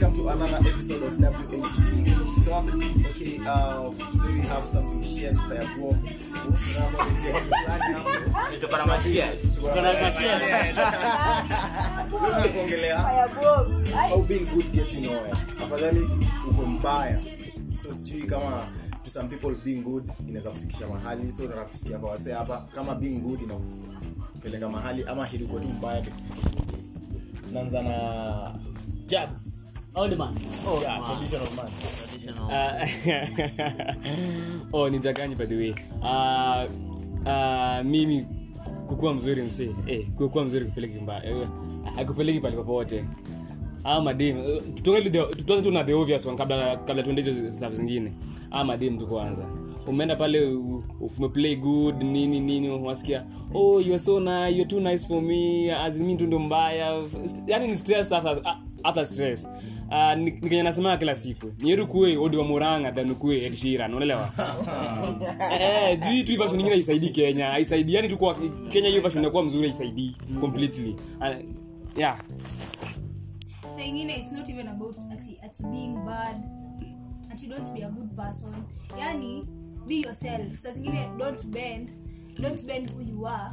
welcome to another episode of WATT Talk. Okay, uh, today we have something shared for your group. Tunakuletea kitu fulani hapo. Tuko na mashia. Tuko na mashia. Leo tunakuongelea how being good gets you nowhere. Afadhali uko mbaya. So sijui kama to some people being good inaweza kufikisha mahali. So nataka kusikia kwa wasee hapa kama being good inakupeleka mahali ama hili tu mbaya ndio kufikisha place. Tunaanza na Jax. Old man. Yeah, traditional man. Traditional. Uh, oh ni jaganyi by the way. Uh, uh, mimi kukuwa mzuri msi eh, kukuwa mzuri kupeleki mbaya eh, hakupeleki pale popote. Ama eh, tu tuanze tu na the obvious one kabla kabla tuende hizo stuff zingine. Ama madim tu kwanza. Umeenda pale umeplay good nini nini wasikia oh you are so nice you are too nice for me as mimi tu ndo mbaya. Yani ni stress after after stress. Uh, nikenya ni nasema kila siku. Nieru kue odiwa muranga than kue Ed Sheeran unaelewa? Eh juu tu version nyingine haisaidii Kenya. Haisaidii yani tukua Kenya hiyo version inakuwa mzuri haisaidii completely. Uh, yeah. Ingine it's not even about ati, ati being bad. Ati don't be a good person. Yani be yourself. Saa zingine don't bend. Don't bend who you are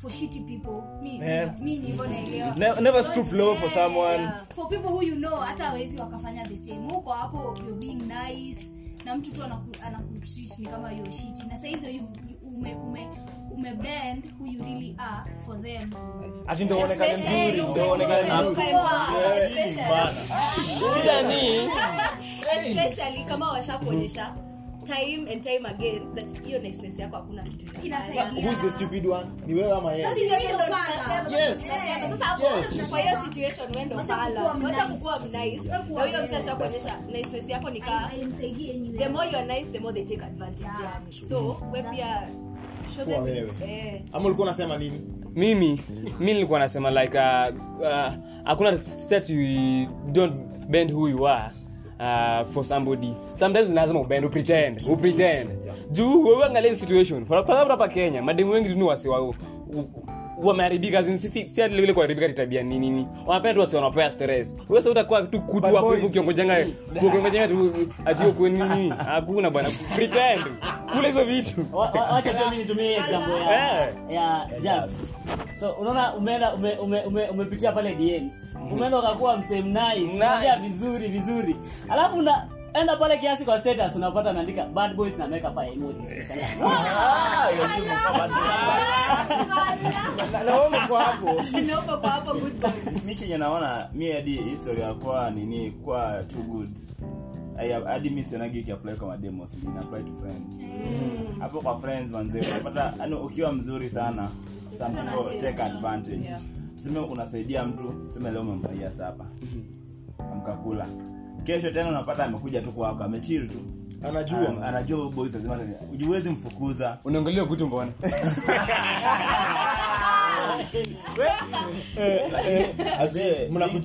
for shitty people. Mi Yeah. mi ni naelewa. Ne- never stoop low for someone. yeah. for people who you know hata hawezi wakafanya the same. Huko hapo you're being nice. Na mtu tu anaku- anakutreat ni kama you're shitty. Na saa you- ume ume umebend who you really are for them. Ati ndo uonekane Especially- mzuri ndo uonekane mzuri. shida ni especially kama washakuonyesha time and time again that hiyo niceness yako hakuna kitu who's the stupid one? Ni wewe ama yeye? Sasa ni ndo fala. Yes. Yes. kwa hiyo situation wewe ndo fala kukuwa wacha Wewe kuwa na huyo wewe. mtu niceness yako ni kaa the more you are nice the more they take advantage Yeah. so we pia show them eh. Ama ulikuwa unasema nini? Mimi mi nilikuwa nasema like uh, uh, hakuna set you don't bend who you are uh, for somebody. Sometimes lazima ubend upretend upretend. Juu wewe situation hapa kenya mademu wengi tuni wasi wao wameharibika. As in sisi si ati ile kuharibika tabia nini nini. Wanapenda tu wasi wanapea stress. Wewe sasa utakuwa tu kutu hapo hivyo ukiongojanga ukiongojanga ati uko nini. Hakuna bwana. Pretend kula hizo vitu. Wa- wa- wacha pia mimi nitumie example ya Eh. ya so unaona umeenda ume, ume, ume, umepitia pale DMs umeenda ukakuwa msem nice Nice. unaongea vizuri vizuri. Alafu una enda pale kiasi kwa status unapata ameandika bad boys na make fire emojis Unashangaa, kwa hapo. Naomba kwa hapo good boy. Mi chenye naona mi hadi historia kwa nini kwa too good hadi mi sionagi ikiapply kwa mademos apply to friends. Hapo kwa friends unapata yani ukiwa mzuri sana some people take advantage. Yeah. unasaidia mtu tuseme leo sapa. Amkakula. Kesho tena unapata amekuja tu kwako amechill tu. Anajua. Um, anajua boys lazima ujiwezi mfukuza. Unaangalia kutu mbona?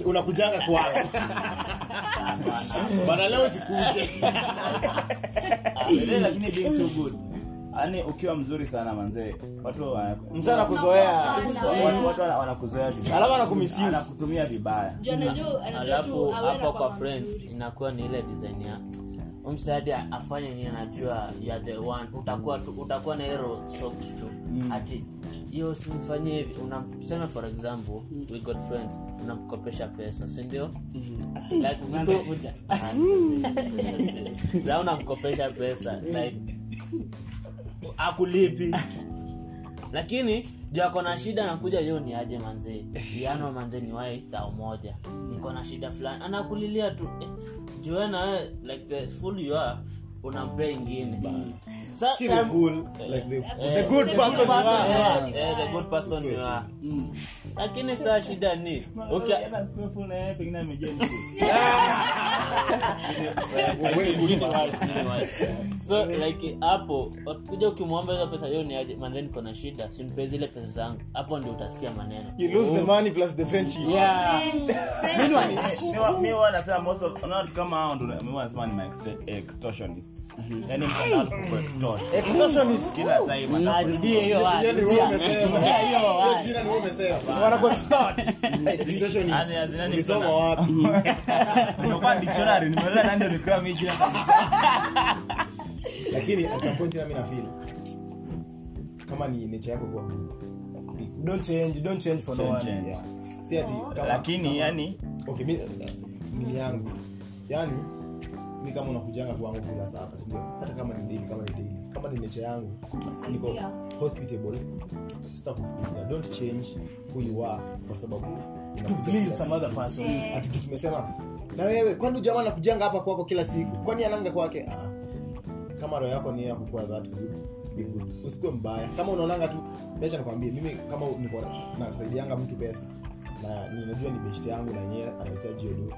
Unakujanga kwao bana leo sikuje. Lakini being too good. Yani ukiwa mzuri sana manzee watu wa- msana watu watu wanakuzoea vibaya. Alafu anakumisuse. anakutumia vibaya. Alafu hapo kwa kwa friends inakuwa ni ile design ya umsadi afanye ni anajua you are the one. Utakuwa utakuwa na hero socks tu. Ati hiyo simfanyie hivi. Unasema for example we got friends unamkopesha pesa si ndio? Like umeanza kuja. La unamkopesha pesa like akulipi. Lakini juu ako na shida nakuja yo ni aje manzee iano manzee ni wai thao moja. Niko na shida fulani. Anakulilia tu eh, juu nawe like the fool you are unampea ingine Sa- si the fool like the, the Eh, good person you are Lakini saa shida ni pengine amejaa so like hapo kuja ukimwomba hizo pesa hiyo ni aje? Manze niko na shida. Simpee zile pesa zangu. Hapo ndio utasikia maneno. You lose the money plus the friendship. Yeah. Most of kama hao ni extortionists. Yani mtandao kila time hiyo hiyo jina ni wewe umesema wanakuwa start. Situation is- ulisoma kuna- wapi? Nimekuwa dictionary, nimeelewa nani ndio nilikuwa lakini at some point na mimi na feel kama ni nature yako kuwa don't change don't change for no one. change. yeah. Si ati kama lakini yani okay mi ni yangu. Yani mi kama unakujanga kwangu kula sindio hata kama ni daily kama ni daily kama ni nature yangu niko hospitable sitakufukuza don't change who you are kwa sababu Eh, ati tu tumesema na wewe kwani jamaa nakujanga hapa kwako kila siku? Kwani ananga kwake? Ah. kama roho yako ni ya kukua that good usikue mbaya. Kama unaonanga tu mesha nikwambie mimi kama niko nasaidianga mtu pesa na ninajua ni beshte yangu na anahitaji hiyo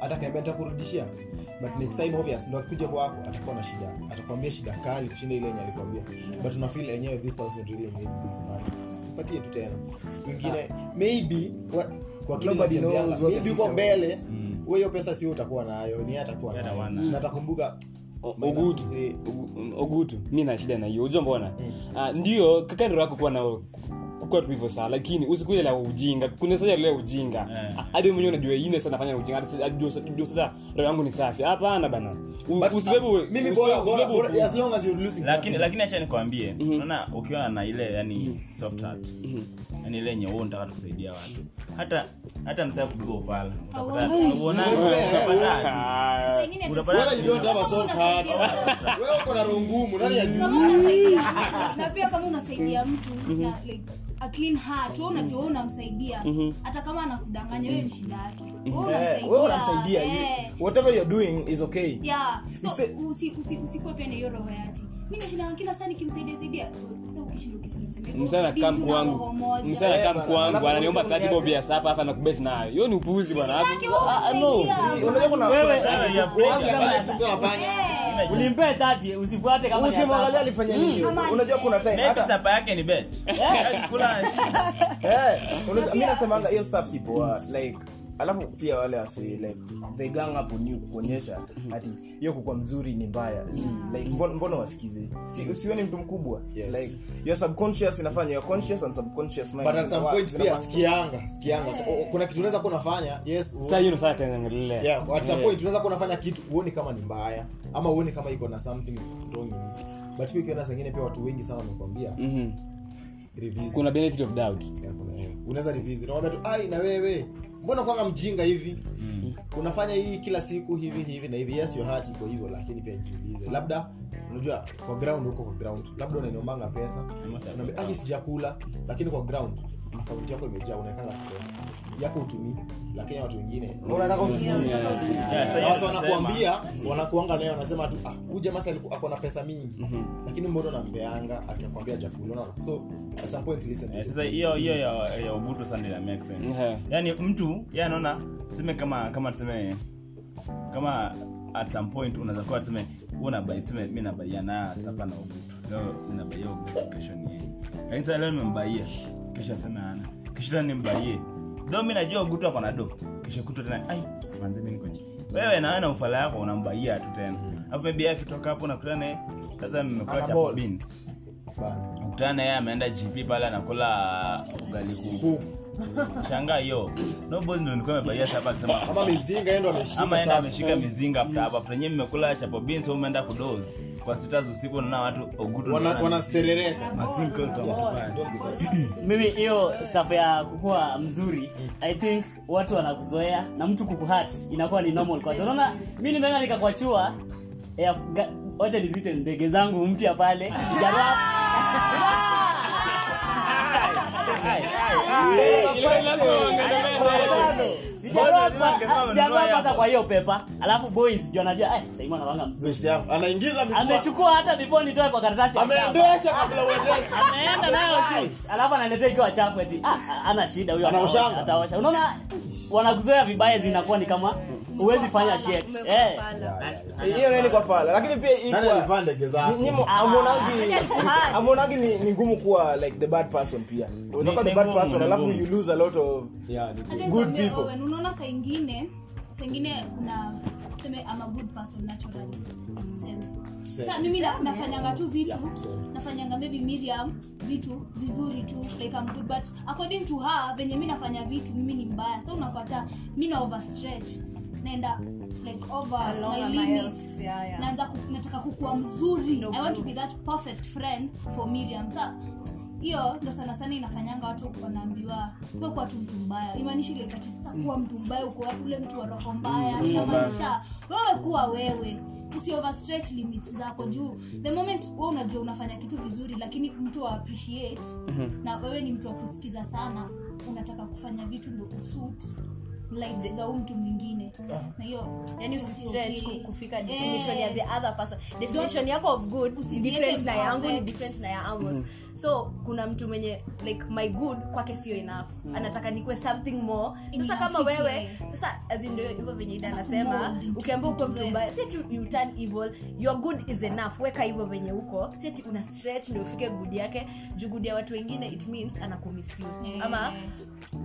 hata kaambia nitakurudishia. But next time obvious ndo akikuja kwako atakuwa na shida atakwambia shida kali kushinda ile yenye alikwambia. But una feel enyewe this person really needs this man. Patie tu tena. Siku ingine maybe wa- kwa Nobody knows maybe uko mbele wewe hiyo pesa sio utakuwa nayo ni atakuwa Yeye nayo. na atakumbuka O- ogutu. ogutu mi na shida na hiyo. Ujua mbona? Ah, ndio kakandiro yako kuwa na kukuwa tu hivyo saa lakini usikuja la ujinga. Kuna sasa leo ujinga. Hadi yeah. mwenyewe unajua ine sana fanya ujinga. Hadi sasa- roho yangu ni safi. Hapana bana. Usibebe uh, mimi bora bora as long as you're losing lakini lakini acha nikwambie. Unaona ukiwa na ile yani soft heart yani ile yenye wewe unataka kusaidia watu hata hata msaa kubeba ufala. Wewe. Wewe. uko na roho ngumu nani ya na pia kama unasaidia mtu na like a clean heart wewe unajua wewe unamsaidia. Hata kama anakudanganya wewe ni shida yake. Wewe Eh, unamsaidia. eh. whatever you're doing is okay. Yeah. So Mse- usi usi usikuwe pia na hiyo roho ya ati mimi nashinda kila saa nikimsaidia saidia sasa ukishinda ukisema sema msana kam kwangu. msana Eh, kwangu ananiomba unajua 30 bob ya sapa afa nakubet nayo. Hiyo ni upuzi bwana. Shida wewe Ah, ah, no. unajua kuna Wewe- ya break. kama mtu anafanya Eh. ulimpe tati usifuate kama usimwangalia alifanya nini? Unajua kuna time hata sapa yake ni bet. Kula shida Eh, unajua- nasemanga hiyo stuff si poa like alafu pia wale wasi like they gang up on you kuonyesha ati hiyo kukwa mzuri ni mbaya. Like mbona, mbona wasikize? Si usioni mtu mkubwa. Yes. like your subconscious inafanya your conscious and subconscious mind but at some point pia sikianga sikianga O- o- kuna kitu unaweza kuwa unafanya yes sasa hiyo sasa kanaongelea yeah at some point unaweza kuwa unafanya kitu uone kama ni mbaya ama uone kama iko na something wrong in it. But pia ukiona sengine pia watu wengi sana wamekwambia Mhm. revisit. Kuna benefit of doubt. Yeah, unaweza revisit. Unaona tu ai na wewe mbona kwanga mjinga hivi? Unafanya hii kila siku hivi hivi na hivi. Yes your heart iko hivyo lakini pia jiulize. Labda unajua kwa ground huko kwa ground labda unaniombanga pesa. Ai sijakula. Lakini kwa ground akaunti yako imejaa unaekanga pesa yako utumii lakini watu wengine unataka wanakuambia wanakuanga naye wanasema tu ah jamaa ako na pesa mingi. Lakini mbona unampeanga akikwambia jakula so at some point listen to Eh, sasa hiyo hiyo ya ya ubutu sana ina make sense. Yeah. yani mtu yeye anaona tuseme kama kama tuseme kama at some point unaweza kuwa tuseme unabai tuseme mimi nabaia na sapa na ubutu leo ninabaia ubutu kesho ni yeye. Lakini sasa leo nimembaia kisha kesho tena nimbaie do mi najua gutu ako na do. Kesho kutwa tena ai manze mi niko wewe na wewe na ufala yako unambaia tu tena. Hapo maybe akitoka hapo nakutana naye. Sasa mmekula chapo beans. Ukutana naye ameenda gp pale anakula ugali kuku shanga hiyo no boys ndo nilikuwa nimebaia sasa akisema kama mizinga yeye ndo ameshika ama enda ameshika mizinga after nyewe mmekula chapo beans au umeenda kudoze kwa status usiku na watu ogutu wanaserereka. Masinko mimi hiyo staff ya kukua mzuri i think watu wanakuzoea na mtu kukuhat inakuwa ni normal kwake. Unaona mi nimeenda nikakwachua eh, wacha nizite ndege zangu mpya pale. Sijarap sijarap hata kwa hiyo pepa alafu boys juu anajua saimu anawanga mzuri anaingiza amechukua hata before nitoe kwa karatasi ameendesha kabla uendeshe ameenda nayo shoot alafu analetea ikiwa chafu eti ah, ana shida huyo ataosha. Unaona wanakuzoea vibaya zinakuwa ni kama huwezi fanya eh. Hiyo nini kwa fala. Lakini pia amonagi- amonagi ni, ngumu kuwa like the bad person pia. Unatoka the bad person alafu you lose a lot of Good people. Unaona saa ingine saa ingine kuna tuseme ama good person naturally. Tuseme sa mimi na, nafanyanga tu vitu. Nafanyanga maybe miriam vitu vizuri tu like I'm good but according to her venye mi nafanya vitu mimi ni mbaya. So unapata mi na overstretch naenda like over Along my limits. yeah, yeah. naanza ku- nataka kukuwa mzuri. No i want to be that perfect friend for miriam. Sa hiyo ndo sana sana inafanyanga watu wanaambiwa kuwa tu mtu mbaya. Imaanishi lekati sasa kuwa mtu mbaya uko ule mtu wa roho mbaya. Inamaanisha wewe kuwa wewe. Usi limits zako. Juu the moment we unajua unafanya kitu vizuri lakini mtu wa appreciate na wewe ni mtu wa kusikiza sana unataka kufanya vitu ndo kusuit likes za huu mtu mwingine. Na hiyo yani usistretch kufika definition ya the other person. Definition yako of good different na yangu ni different na ya amos so kuna mtu mwenye like my good kwake sio enough. Anataka nikwe something more. Sasa kama wewe sasa ndio hivyo venye ida anasema ukiambia uko mtu mbaya si ati you turn evil your good is enough. Weka hivyo venye uko. Si ati una stretch ndio ufike good yake. Juu good ya watu wengine it means anakumisuse ama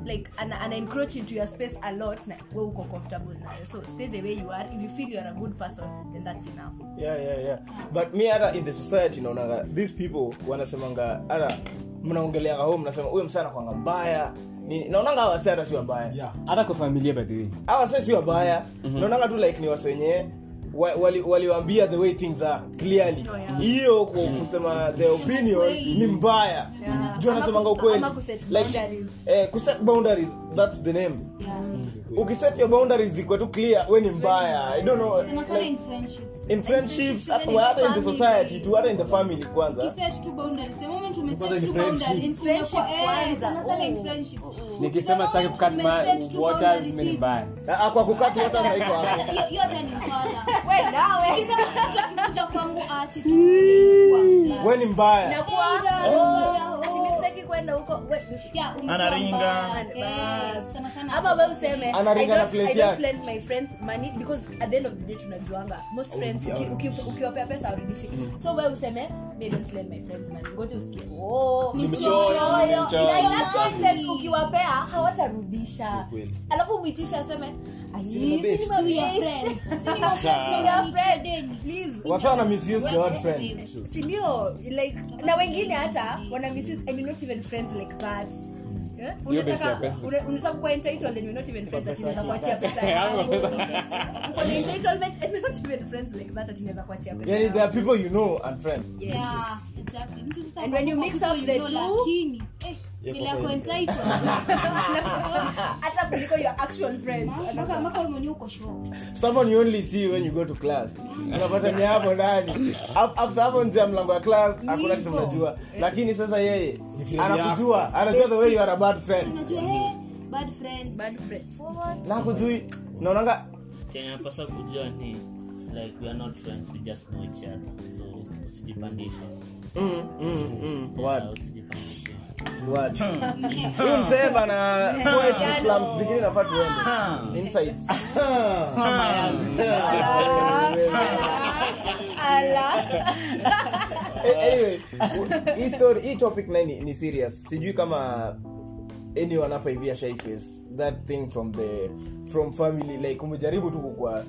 like ana, ana encroach into your space a lot na we uko comfortable nayo. So stay the way you are. If you feel youare a good person then that's enough. Yeah, yeah, yeah. but me hata in the society naonaga these people wanasemanga hata mnaongeleaga ho mnasema huyo msana kwanga mbaya. Naonanga awase hata si wabaya. Hata kwa familia by the way. Hawa wase si wabaya. Naonanga tu like ni wase wenyewe waliwambia wali- the way things are clearly. Oh, yeah. hiyo kusema the opinion ni mbaya. Yeah. Juu anasemanga ukweli. kuset boundaries. eh, kuset boundaries that's the name. Yeah. ukiset your boundaries zikuwe tu clear we ni mbaya. I don't know like, in friendships. in friendships in hata in the society tu hata in the family kwanza. Kiset tu boundaries. The moment umeset tu boundaries, Friendship eh, kwanza. sana in Oh. friendships. nikisema sitaki kukat waters ni mbaya. Ah, kwa kukata hata haiko hapo. hiyo- tena ni mbaya. Wewe nawe Ukisema mtu akikuja kwangu ati kitu ilikuwa. we ni mbaya. Inakuwa Kwenda huko Anaringa. Eh, sana sana ama we useme Anaringa na place yake. lend my friends money because at the end of the day tunajuanga most friends Uki- uki- uki- ukiwapea pesa aurudishi so we useme me don't lend my friends money. Usikie. Oh Ni mchoyo, ukiwapea hawatarudisha. Alafu mwitishe aseme "Ai, Cinema cinema based." We are based." friends. Cinema friends. We are friends. Deni. Please. wasana misuse the word friend sindio like na wengine hata wana misuse and you're not even friends like that Yeah? Hiyo base Unataka- ya pesa. una- unataka kuwa entitled and you're not even friends ati naweza kuachia pesa Hapo yangu. pesa. Uko na entitlement and you're not even friends like that ati naweza kuachia pesa yani there are people you know and friends Yeah, exactly. And when you mix up the two- lakini, eh, kwa hata kuliko your actual friends. Mpaka- mpaka mwenyewe uko shocked. someone you only see when you go to class. Unapata ni hapo ndani. After hapo nje ya mlango wa class hakuna kitu Hivyo. lakini sasa yeye anakujua. Anajua the way you are a bad friend. Unajua, eh, bad friends. bad friends. Na kujui naonanga kujua ni like we are not friends we just know each other. So usijipandishe. Mm, mm, mm, word. huyu msee bana poetry zingine nafaa tuende insights anyway hii story hii topic naye ni, ni serious. Sijui kama anyone hapa hivi ashaiface that thing from the from family. Like umejaribu tu kukua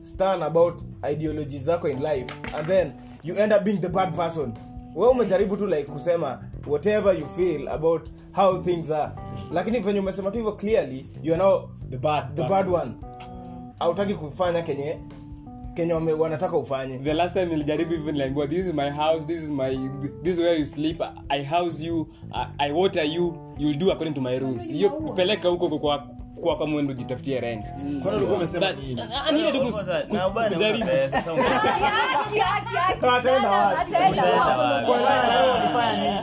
stan about ideology zako in life and then you end up being the bad person. We umejaribu tu like kusema whatever you feel about how things are. Lakini venye umesema tu hivyo clearly you are now the bad the bad one. Hautaki kufanya kenye kenye wanataka ufanye. The last time nilijaribu even like this is my house this is my this is where you sleep. I house you i, I water you you'll do according to my rules. Hiyo peleka huko kwa kwa kwa mwendo jitafutie rent Kwani ulikuwa umesema nini? Ni ile tu kus- Sasa, ku- na ubaya ni kujaribu. una pesa, sasa una- Ataenda wapi? Okay, wewe una pesa na ukaongea hiyo kitu ulikuwa na- Unaongea kwa nini? Unaweza fanya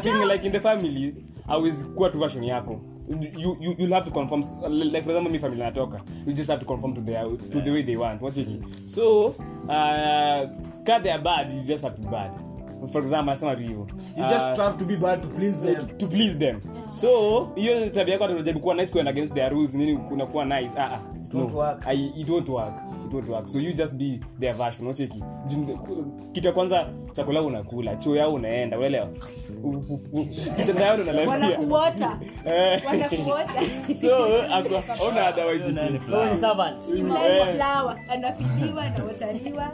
feel like- in the family always kuwa tu version yako. You, you, you'll have to conform like for example mi family natoka. You just have to conform to their to the way they want. Watch so uh cut they bad you just have to be bad for example nasema tu hivyo. You just Uh, have to be bad to please them. to please them. So hiyo tabia yako tunajaribu kuwa nice kuenda against their rules nini unakuwa nice. Ah ah. No. I, it won't work. It won't work. So you just be their version. Unacheki. Kitu ya kwanza chakula unakula. Choo yao unaenda unaelewa? Kitanda yao unalalia Eh. so ona otherwise msee. Wewe ni flower. servant. Mlele flower. Anafidiwa anaotariwa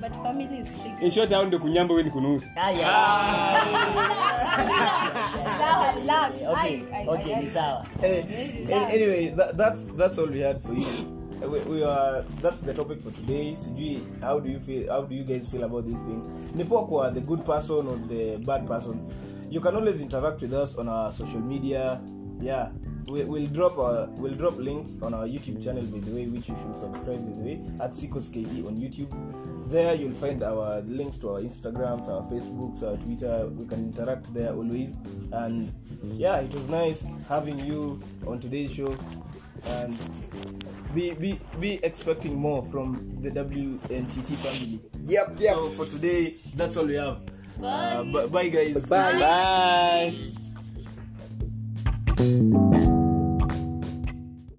but family is strict. in short hao ndio kunyamba wewe ni kunusa. Aya. Flower, relax. Okay, Ai, ai, okay, ni sawa. Anyway that, that's that's all we had for you. We, we are that's the topic for today. Sijui how do you feel how do you guys feel about this thing? Ni poa kwa the good person or the bad persons. You can always interact with us on our social media. Yeah we, we'll drop our, we'll drop links on our youtube channel by the way which you should subscribe by the way at sikos.ke on youtube there you'll find our links to our instagrams our facebooks our twitter we can interact there always and yeah it was nice having you on today's show and be be be expecting more from the WNTT family. Yep, yep. So for today, that's all we have. Uh, bu- bye guys. Bye. bye